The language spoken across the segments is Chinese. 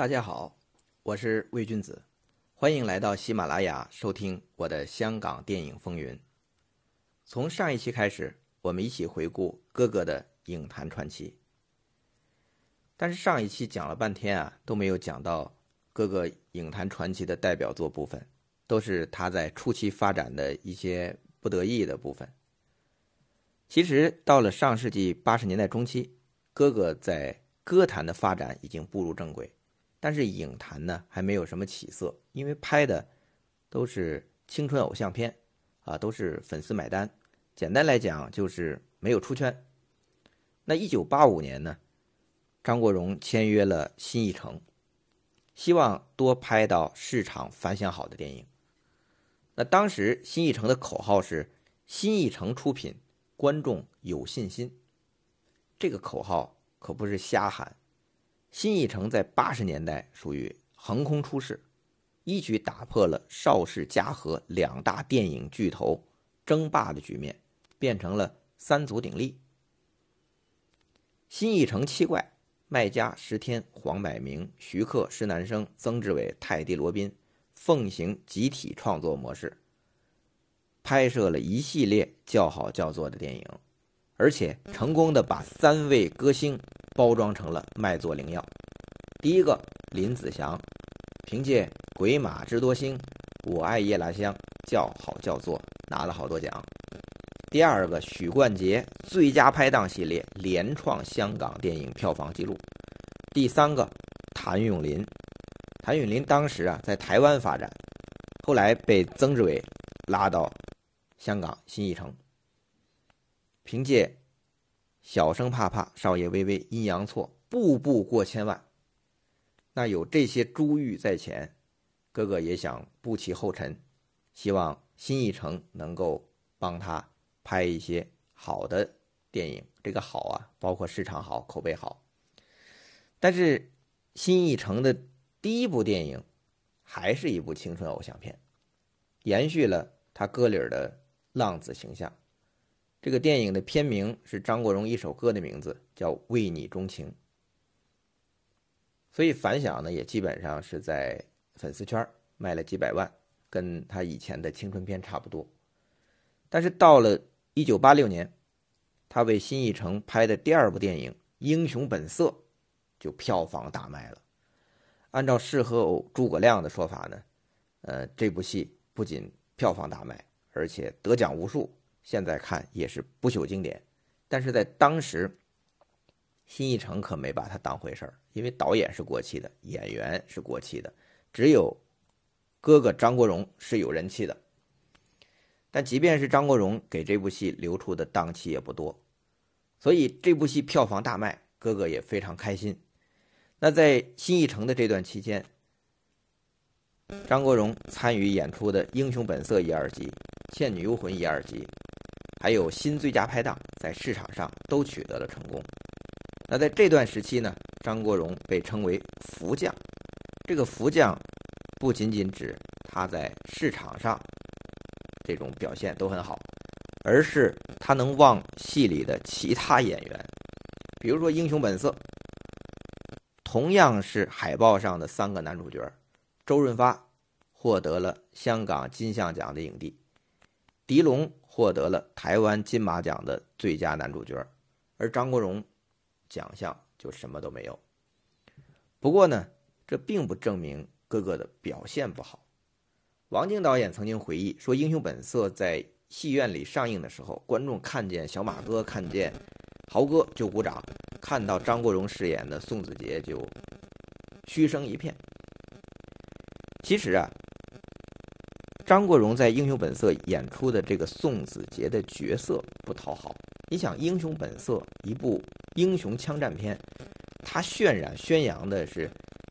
大家好，我是魏君子，欢迎来到喜马拉雅收听我的香港电影风云。从上一期开始，我们一起回顾哥哥的影坛传奇。但是上一期讲了半天啊，都没有讲到哥哥影坛传奇的代表作部分，都是他在初期发展的一些不得意的部分。其实到了上世纪八十年代中期，哥哥在歌坛的发展已经步入正轨。但是影坛呢还没有什么起色，因为拍的都是青春偶像片，啊，都是粉丝买单。简单来讲就是没有出圈。那一九八五年呢，张国荣签约了新艺城，希望多拍到市场反响好的电影。那当时新艺城的口号是“新艺城出品，观众有信心”，这个口号可不是瞎喊。新艺城在八十年代属于横空出世，一举打破了邵氏、嘉禾两大电影巨头争霸的局面，变成了三足鼎立。新艺城七怪：麦家、石天、黄百鸣、徐克、施南生、曾志伟、泰迪罗宾，奉行集体创作模式，拍摄了一系列叫好叫座的电影，而且成功的把三位歌星。包装成了卖座灵药。第一个林子祥，凭借《鬼马智多星》《我爱夜来香》叫好叫座，拿了好多奖。第二个许冠杰，最佳拍档系列连创香港电影票房纪录。第三个谭咏麟，谭咏麟当时啊在台湾发展，后来被曾志伟拉到香港新艺城，凭借。小生怕怕，少爷微微，阴阳错，步步过千万。那有这些珠玉在前，哥哥也想步其后尘，希望新艺城能够帮他拍一些好的电影。这个好啊，包括市场好、口碑好。但是新艺城的第一部电影还是一部青春偶像片，延续了他歌里的浪子形象。这个电影的片名是张国荣一首歌的名字，叫《为你钟情》，所以反响呢也基本上是在粉丝圈卖了几百万，跟他以前的青春片差不多。但是到了一九八六年，他为新艺城拍的第二部电影《英雄本色》就票房大卖了。按照事后诸葛亮的说法呢，呃，这部戏不仅票房大卖，而且得奖无数。现在看也是不朽经典，但是在当时，新艺城可没把它当回事儿，因为导演是过气的，演员是过气的，只有哥哥张国荣是有人气的。但即便是张国荣给这部戏留出的档期也不多，所以这部戏票房大卖，哥哥也非常开心。那在新艺城的这段期间，张国荣参与演出的《英雄本色》一二集，《倩女幽魂》一二集。还有新最佳拍档，在市场上都取得了成功。那在这段时期呢，张国荣被称为“福将”。这个“福将”不仅仅指他在市场上这种表现都很好，而是他能望戏里的其他演员。比如说《英雄本色》，同样是海报上的三个男主角，周润发获得了香港金像奖的影帝，狄龙。获得了台湾金马奖的最佳男主角，而张国荣奖项就什么都没有。不过呢，这并不证明哥哥的表现不好。王晶导演曾经回忆说，《英雄本色》在戏院里上映的时候，观众看见小马哥、看见豪哥就鼓掌，看到张国荣饰演的宋子杰就嘘声一片。其实啊。张国荣在《英雄本色》演出的这个宋子杰的角色不讨好。你想，《英雄本色》一部英雄枪战片，他渲染宣扬的是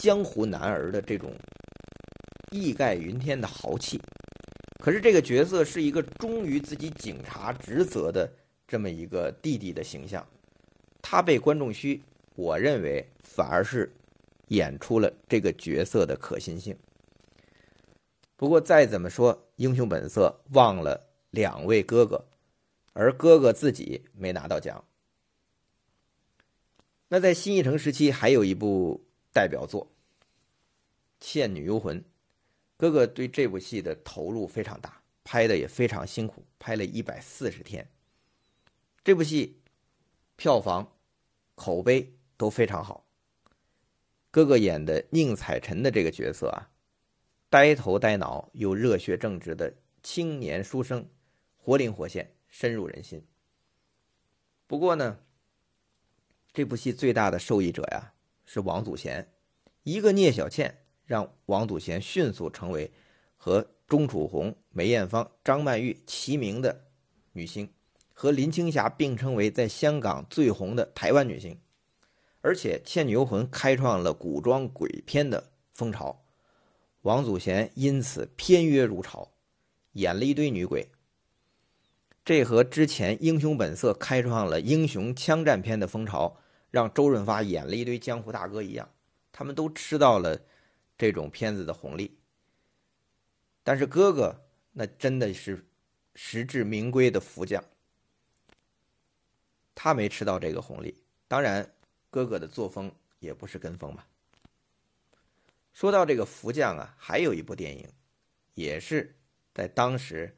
江湖男儿的这种义盖云天的豪气。可是这个角色是一个忠于自己警察职责的这么一个弟弟的形象，他被观众嘘，我认为反而是演出了这个角色的可信性。不过再怎么说，《英雄本色》忘了两位哥哥，而哥哥自己没拿到奖。那在新艺城时期，还有一部代表作，倩女幽魂》，哥哥对这部戏的投入非常大，拍的也非常辛苦，拍了一百四十天。这部戏票房、口碑都非常好。哥哥演的宁采臣的这个角色啊，呆头呆脑又热血正直的青年书生，活灵活现，深入人心。不过呢，这部戏最大的受益者呀是王祖贤，一个聂小倩让王祖贤迅速成为和钟楚红、梅艳芳、张曼玉齐名的女星，和林青霞并称为在香港最红的台湾女星。而且《倩女幽魂》开创了古装鬼片的风潮，王祖贤因此片约如潮，演了一堆女鬼。这和之前《英雄本色》开创了英雄枪战片的风潮，让周润发演了一堆江湖大哥一样，他们都吃到了这种片子的红利。但是哥哥那真的是实至名归的福将，他没吃到这个红利。当然。哥哥的作风也不是跟风吧。说到这个福将啊，还有一部电影，也是在当时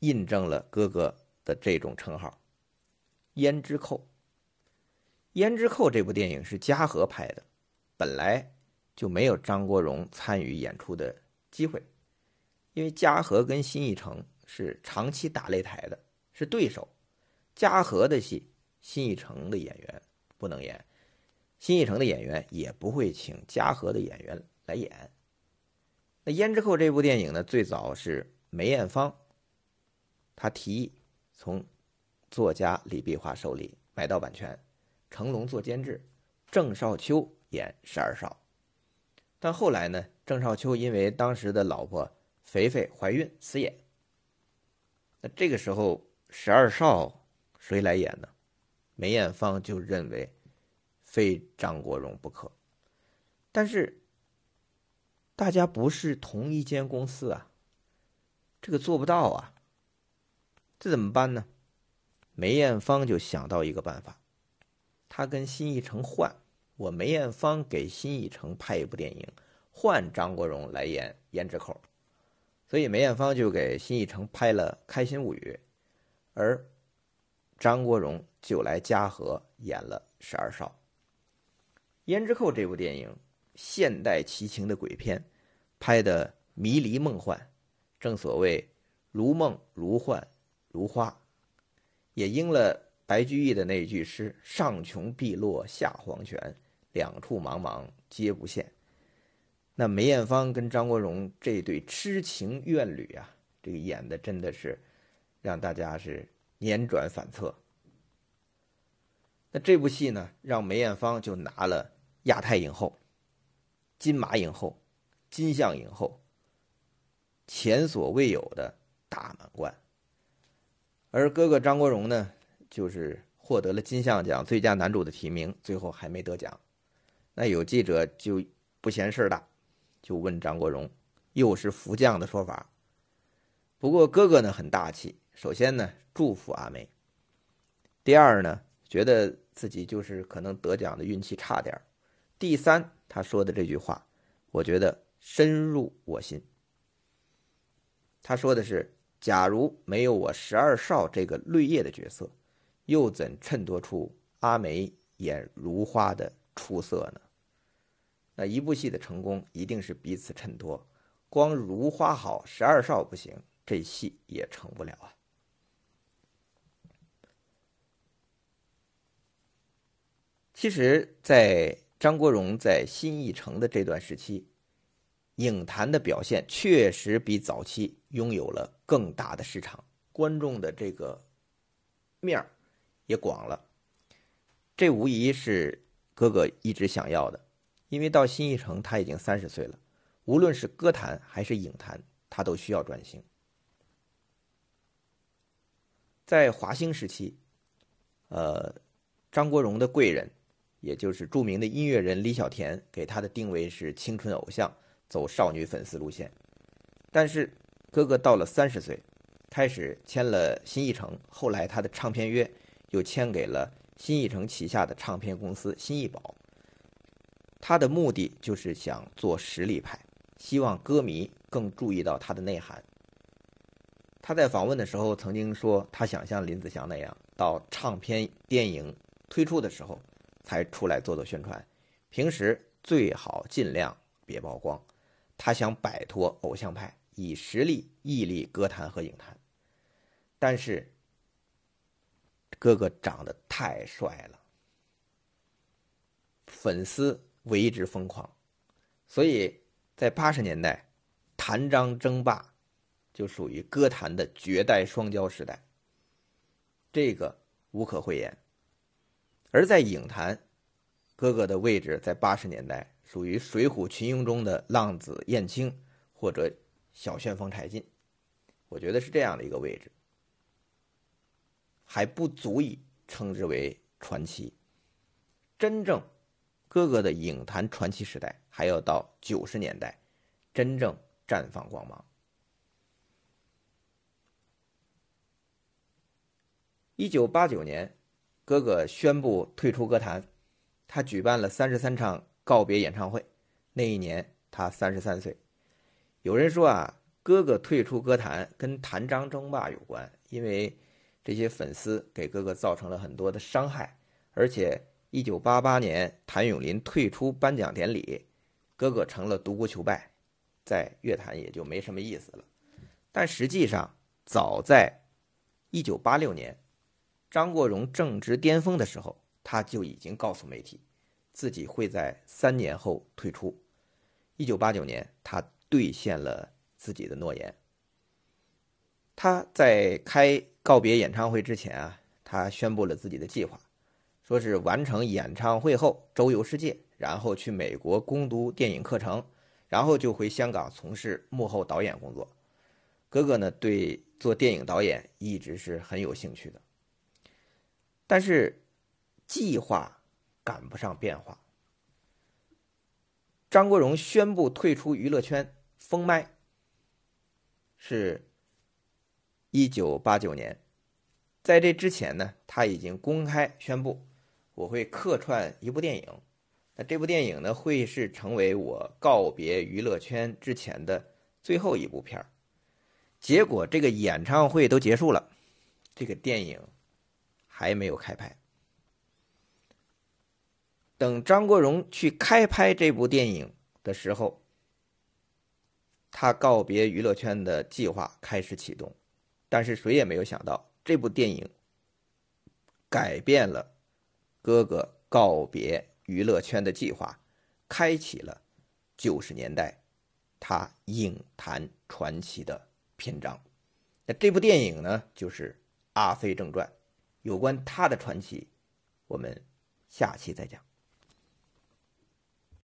印证了哥哥的这种称号，《胭脂扣》。《胭脂扣》这部电影是嘉禾拍的，本来就没有张国荣参与演出的机会，因为嘉禾跟新艺城是长期打擂台的，是对手。嘉禾的戏，新艺城的演员。不能演，新艺城的演员也不会请嘉禾的演员来演。那《胭脂扣》这部电影呢，最早是梅艳芳，她提议从作家李碧华手里买到版权，成龙做监制，郑少秋演十二少。但后来呢，郑少秋因为当时的老婆肥肥怀孕死演。那这个时候十二少谁来演呢？梅艳芳就认为非张国荣不可，但是大家不是同一间公司啊，这个做不到啊，这怎么办呢？梅艳芳就想到一个办法，她跟新艺城换，我梅艳芳给新艺城拍一部电影，换张国荣来演胭脂扣，所以梅艳芳就给新艺城拍了《开心物语》，而。张国荣就来嘉禾演了《十二少》。《胭脂扣》这部电影，现代奇情的鬼片，拍的迷离梦幻，正所谓如梦如幻如花，也应了白居易的那句诗：“上穷碧落下黄泉，两处茫茫皆不见。”那梅艳芳跟张国荣这对痴情怨侣啊，这个演的真的是让大家是。辗转反侧，那这部戏呢，让梅艳芳就拿了亚太影后、金马影后、金像影后，前所未有的大满贯。而哥哥张国荣呢，就是获得了金像奖最佳男主的提名，最后还没得奖。那有记者就不嫌事儿大，就问张国荣，又是福将的说法。不过哥哥呢，很大气。首先呢，祝福阿梅。第二呢，觉得自己就是可能得奖的运气差点儿第三，他说的这句话，我觉得深入我心。他说的是：“假如没有我十二少这个绿叶的角色，又怎衬托出阿梅演如花的出色呢？”那一部戏的成功一定是彼此衬托，光如花好，十二少不行，这戏也成不了啊。其实，在张国荣在新艺城的这段时期，影坛的表现确实比早期拥有了更大的市场，观众的这个面儿也广了。这无疑是哥哥一直想要的，因为到新艺城他已经三十岁了，无论是歌坛还是影坛，他都需要转型。在华星时期，呃，张国荣的贵人。也就是著名的音乐人李小田给他的定位是青春偶像，走少女粉丝路线。但是哥哥到了三十岁，开始签了新艺城，后来他的唱片约又签给了新艺城旗下的唱片公司新艺宝。他的目的就是想做实力派，希望歌迷更注意到他的内涵。他在访问的时候曾经说，他想像林子祥那样，到唱片电影推出的时候才出来做做宣传，平时最好尽量别曝光。他想摆脱偶像派，以实力屹立歌坛和影坛。但是，哥哥长得太帅了，粉丝为之疯狂，所以在八十年代，谭张争霸。就属于歌坛的绝代双骄时代，这个无可讳言。而在影坛，哥哥的位置在八十年代属于《水浒群英》中的浪子燕青或者小旋风柴进，我觉得是这样的一个位置，还不足以称之为传奇。真正哥哥的影坛传奇时代，还要到九十年代真正绽放光芒。一九八九年，哥哥宣布退出歌坛，他举办了三十三场告别演唱会。那一年他三十三岁。有人说啊，哥哥退出歌坛跟谭张争霸有关，因为这些粉丝给哥哥造成了很多的伤害。而且一九八八年谭咏麟退出颁奖典礼，哥哥成了独孤求败，在乐坛也就没什么意思了。但实际上，早在一九八六年。张国荣正值巅峰的时候，他就已经告诉媒体，自己会在三年后退出。一九八九年，他兑现了自己的诺言。他在开告别演唱会之前啊，他宣布了自己的计划，说是完成演唱会后周游世界，然后去美国攻读电影课程，然后就回香港从事幕后导演工作。哥哥呢，对做电影导演一直是很有兴趣的。但是，计划赶不上变化。张国荣宣布退出娱乐圈封麦，是一九八九年。在这之前呢，他已经公开宣布，我会客串一部电影。那这部电影呢，会是成为我告别娱乐圈之前的最后一部片儿。结果，这个演唱会都结束了，这个电影。还没有开拍。等张国荣去开拍这部电影的时候，他告别娱乐圈的计划开始启动。但是谁也没有想到，这部电影改变了哥哥告别娱乐圈的计划，开启了九十年代他影坛传奇的篇章。那这部电影呢，就是《阿飞正传》。有关他的传奇，我们下期再讲。